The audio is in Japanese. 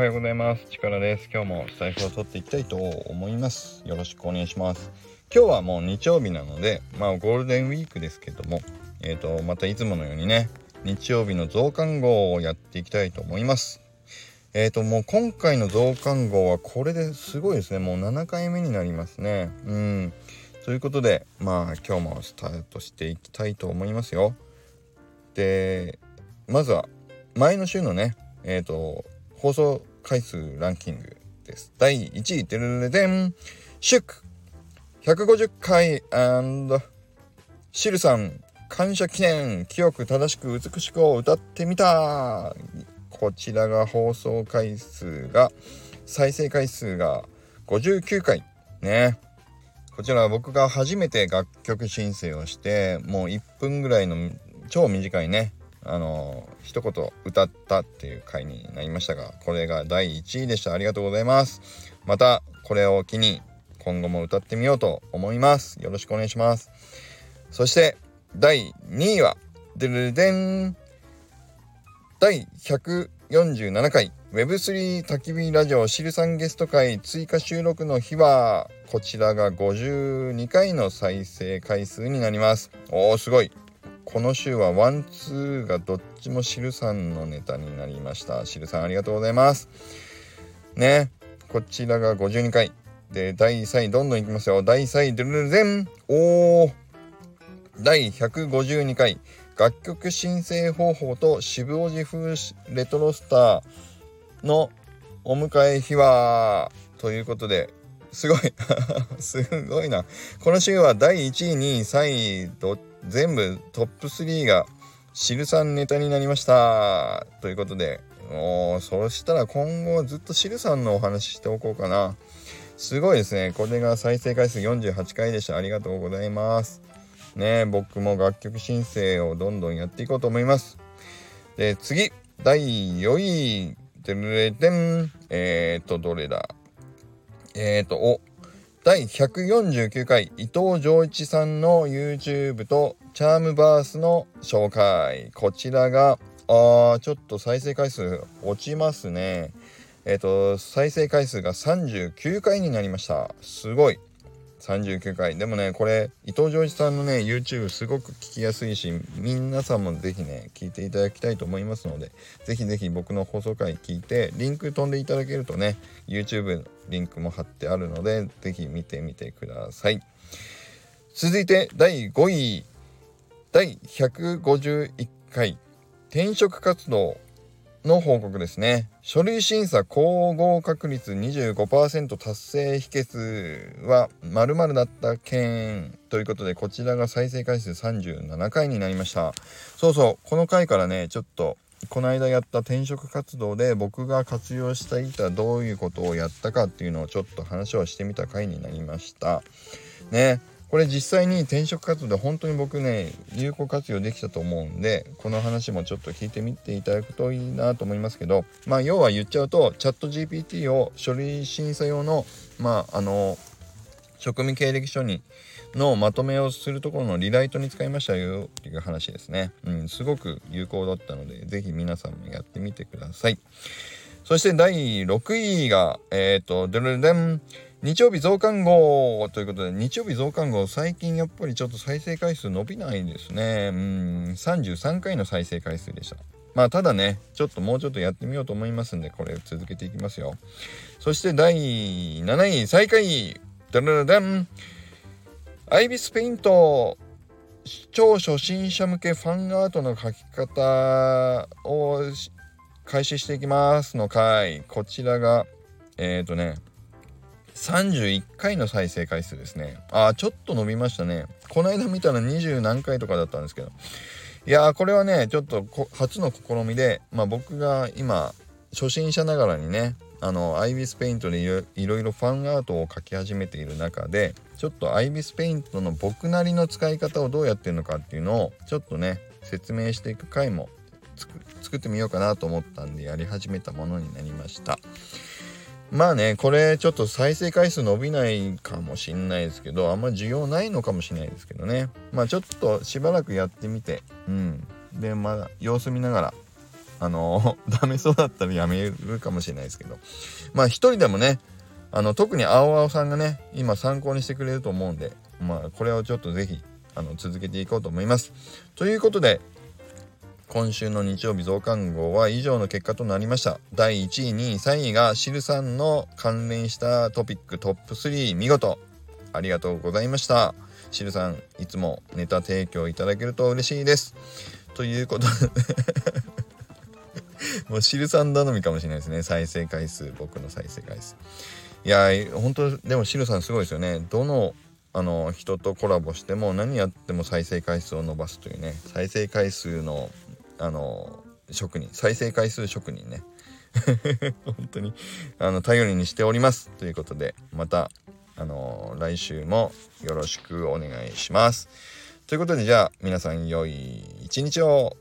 はようございます。力です。今日もスタイフを取っていきたいと思います。よろしくお願いします。今日はもう日曜日なので、まあゴールデンウィークですけども、えっ、ー、と、またいつものようにね、日曜日の増刊号をやっていきたいと思います。えっ、ー、と、もう今回の増刊号はこれですごいですね。もう7回目になりますね。うん。ということで、まあ今日もスタートしていきたいと思いますよ。で、まずは前の週のね、えっ、ー、と、放送回数ランキングです。第1位、てるれでん、祝150回シルさん、感謝記念、清く正しく美しくを歌ってみたこちらが放送回数が、再生回数が59回。ね。こちらは僕が初めて楽曲申請をして、もう1分ぐらいの超短いね、あの一言歌ったっていう回になりましたがこれが第1位でした。ありがとうございます。またこれを機に今後も歌ってみようと思います。よろしくお願いします。そして第2位はでるでん第147回。Web3 焚き火ラジオシルさんゲスト会追加収録の日はこちらが52回の再生回数になります。おーすごい。この週はワンツーがどっちもシルさんのネタになりました。シルさんありがとうございます。ね。こちらが52回。で、第3位どんどんいきますよ。第3位、ドゥルルゼン。おー。第152回。楽曲申請方法と渋おじ風レトロスターのお迎え秘話ということで、すごい すごいな。この週は第1位、2位、3位、どっ全部トップ3がシルさんネタになりました。ということでもうそしたら今後ずっとシルさんのお話ししておこうかな。すごいですね。これが再生回数48回でした。ありがとうございます。ね僕も楽曲申請をどんどんやっていこうと思います。で次第4位てるれてんえー、っとどれだ？えー、っとお第149回伊藤浄一さんの YouTube とチャームバースの紹介。こちらがあちょっと再生回数落ちますね。えっ、ー、と再生回数が39回になりました。すごい。39回。でもねこれ伊藤浄一さんのね YouTube すごく聞きやすいし皆さんも是非ね聞いていただきたいと思いますので是非是非僕の放送回聞いてリンク飛んでいただけるとね YouTube のリンクも貼ってあるので是非見てみてください。続いて第5位。第151回転職活動の報告ですね。書類審査高合格率25%達成秘訣は〇〇だった件ということでこちらが再生回数37回になりました。そうそうこの回からねちょっとこの間やった転職活動で僕が活用していたどういうことをやったかっていうのをちょっと話をしてみた回になりました。ね。これ実際に転職活動で本当に僕ね有効活用できたと思うんでこの話もちょっと聞いてみていただくといいなと思いますけどまあ要は言っちゃうとチャット GPT を書類審査用のまああの職務経歴書にのまとめをするところのリライトに使いましたよっていう話ですね。うん、すごく有効だったので是非皆さんもやってみてください。そして第6位がえっ、ー、とドゥルデン日曜日増刊号ということで、日曜日増刊号、最近やっぱりちょっと再生回数伸びないですね。うん、33回の再生回数でした。まあ、ただね、ちょっともうちょっとやってみようと思いますんで、これ続けていきますよ。そして第7位、最下位、ダラダン、アイビスペイント、超初心者向けファンアートの書き方を開始していきますの回。こちらが、えっ、ー、とね、31回の再生回数ですね。ああ、ちょっと伸びましたね。この間見たら20何回とかだったんですけど。いやー、これはね、ちょっと初の試みで、まあ僕が今、初心者ながらにね、あの、アイビスペイントでいろいろファンアートを描き始めている中で、ちょっとアイビスペイントの僕なりの使い方をどうやってるのかっていうのを、ちょっとね、説明していく回も作ってみようかなと思ったんで、やり始めたものになりました。まあね、これちょっと再生回数伸びないかもしんないですけど、あんま需要ないのかもしれないですけどね。まあちょっとしばらくやってみて、うん。で、まあ様子見ながらあの ダメそうだったらやめるかもしれないですけどまあ一人でもねあの特に青青さんがね今参考にしてくれると思うんでまあこれをちょっと是非あの続けていこうと思います。ということで今週の日曜日増刊号は以上の結果となりました。第1位、2位、3位がシルさんの関連したトピックトップ3見事ありがとうございました。シルさんいつもネタ提供いただけると嬉しいです。ということで もうシルさん頼みかもしれないですね再生回数僕の再生回数いや本当でもシルさんすごいですよねどのあの人とコラボしても何やっても再生回数を伸ばすというね再生回数のあの職人再生回数職人ね。本当にあの頼りにしております。ということでまたあの来週もよろしくお願いします。ということでじゃあ皆さん良い一日を。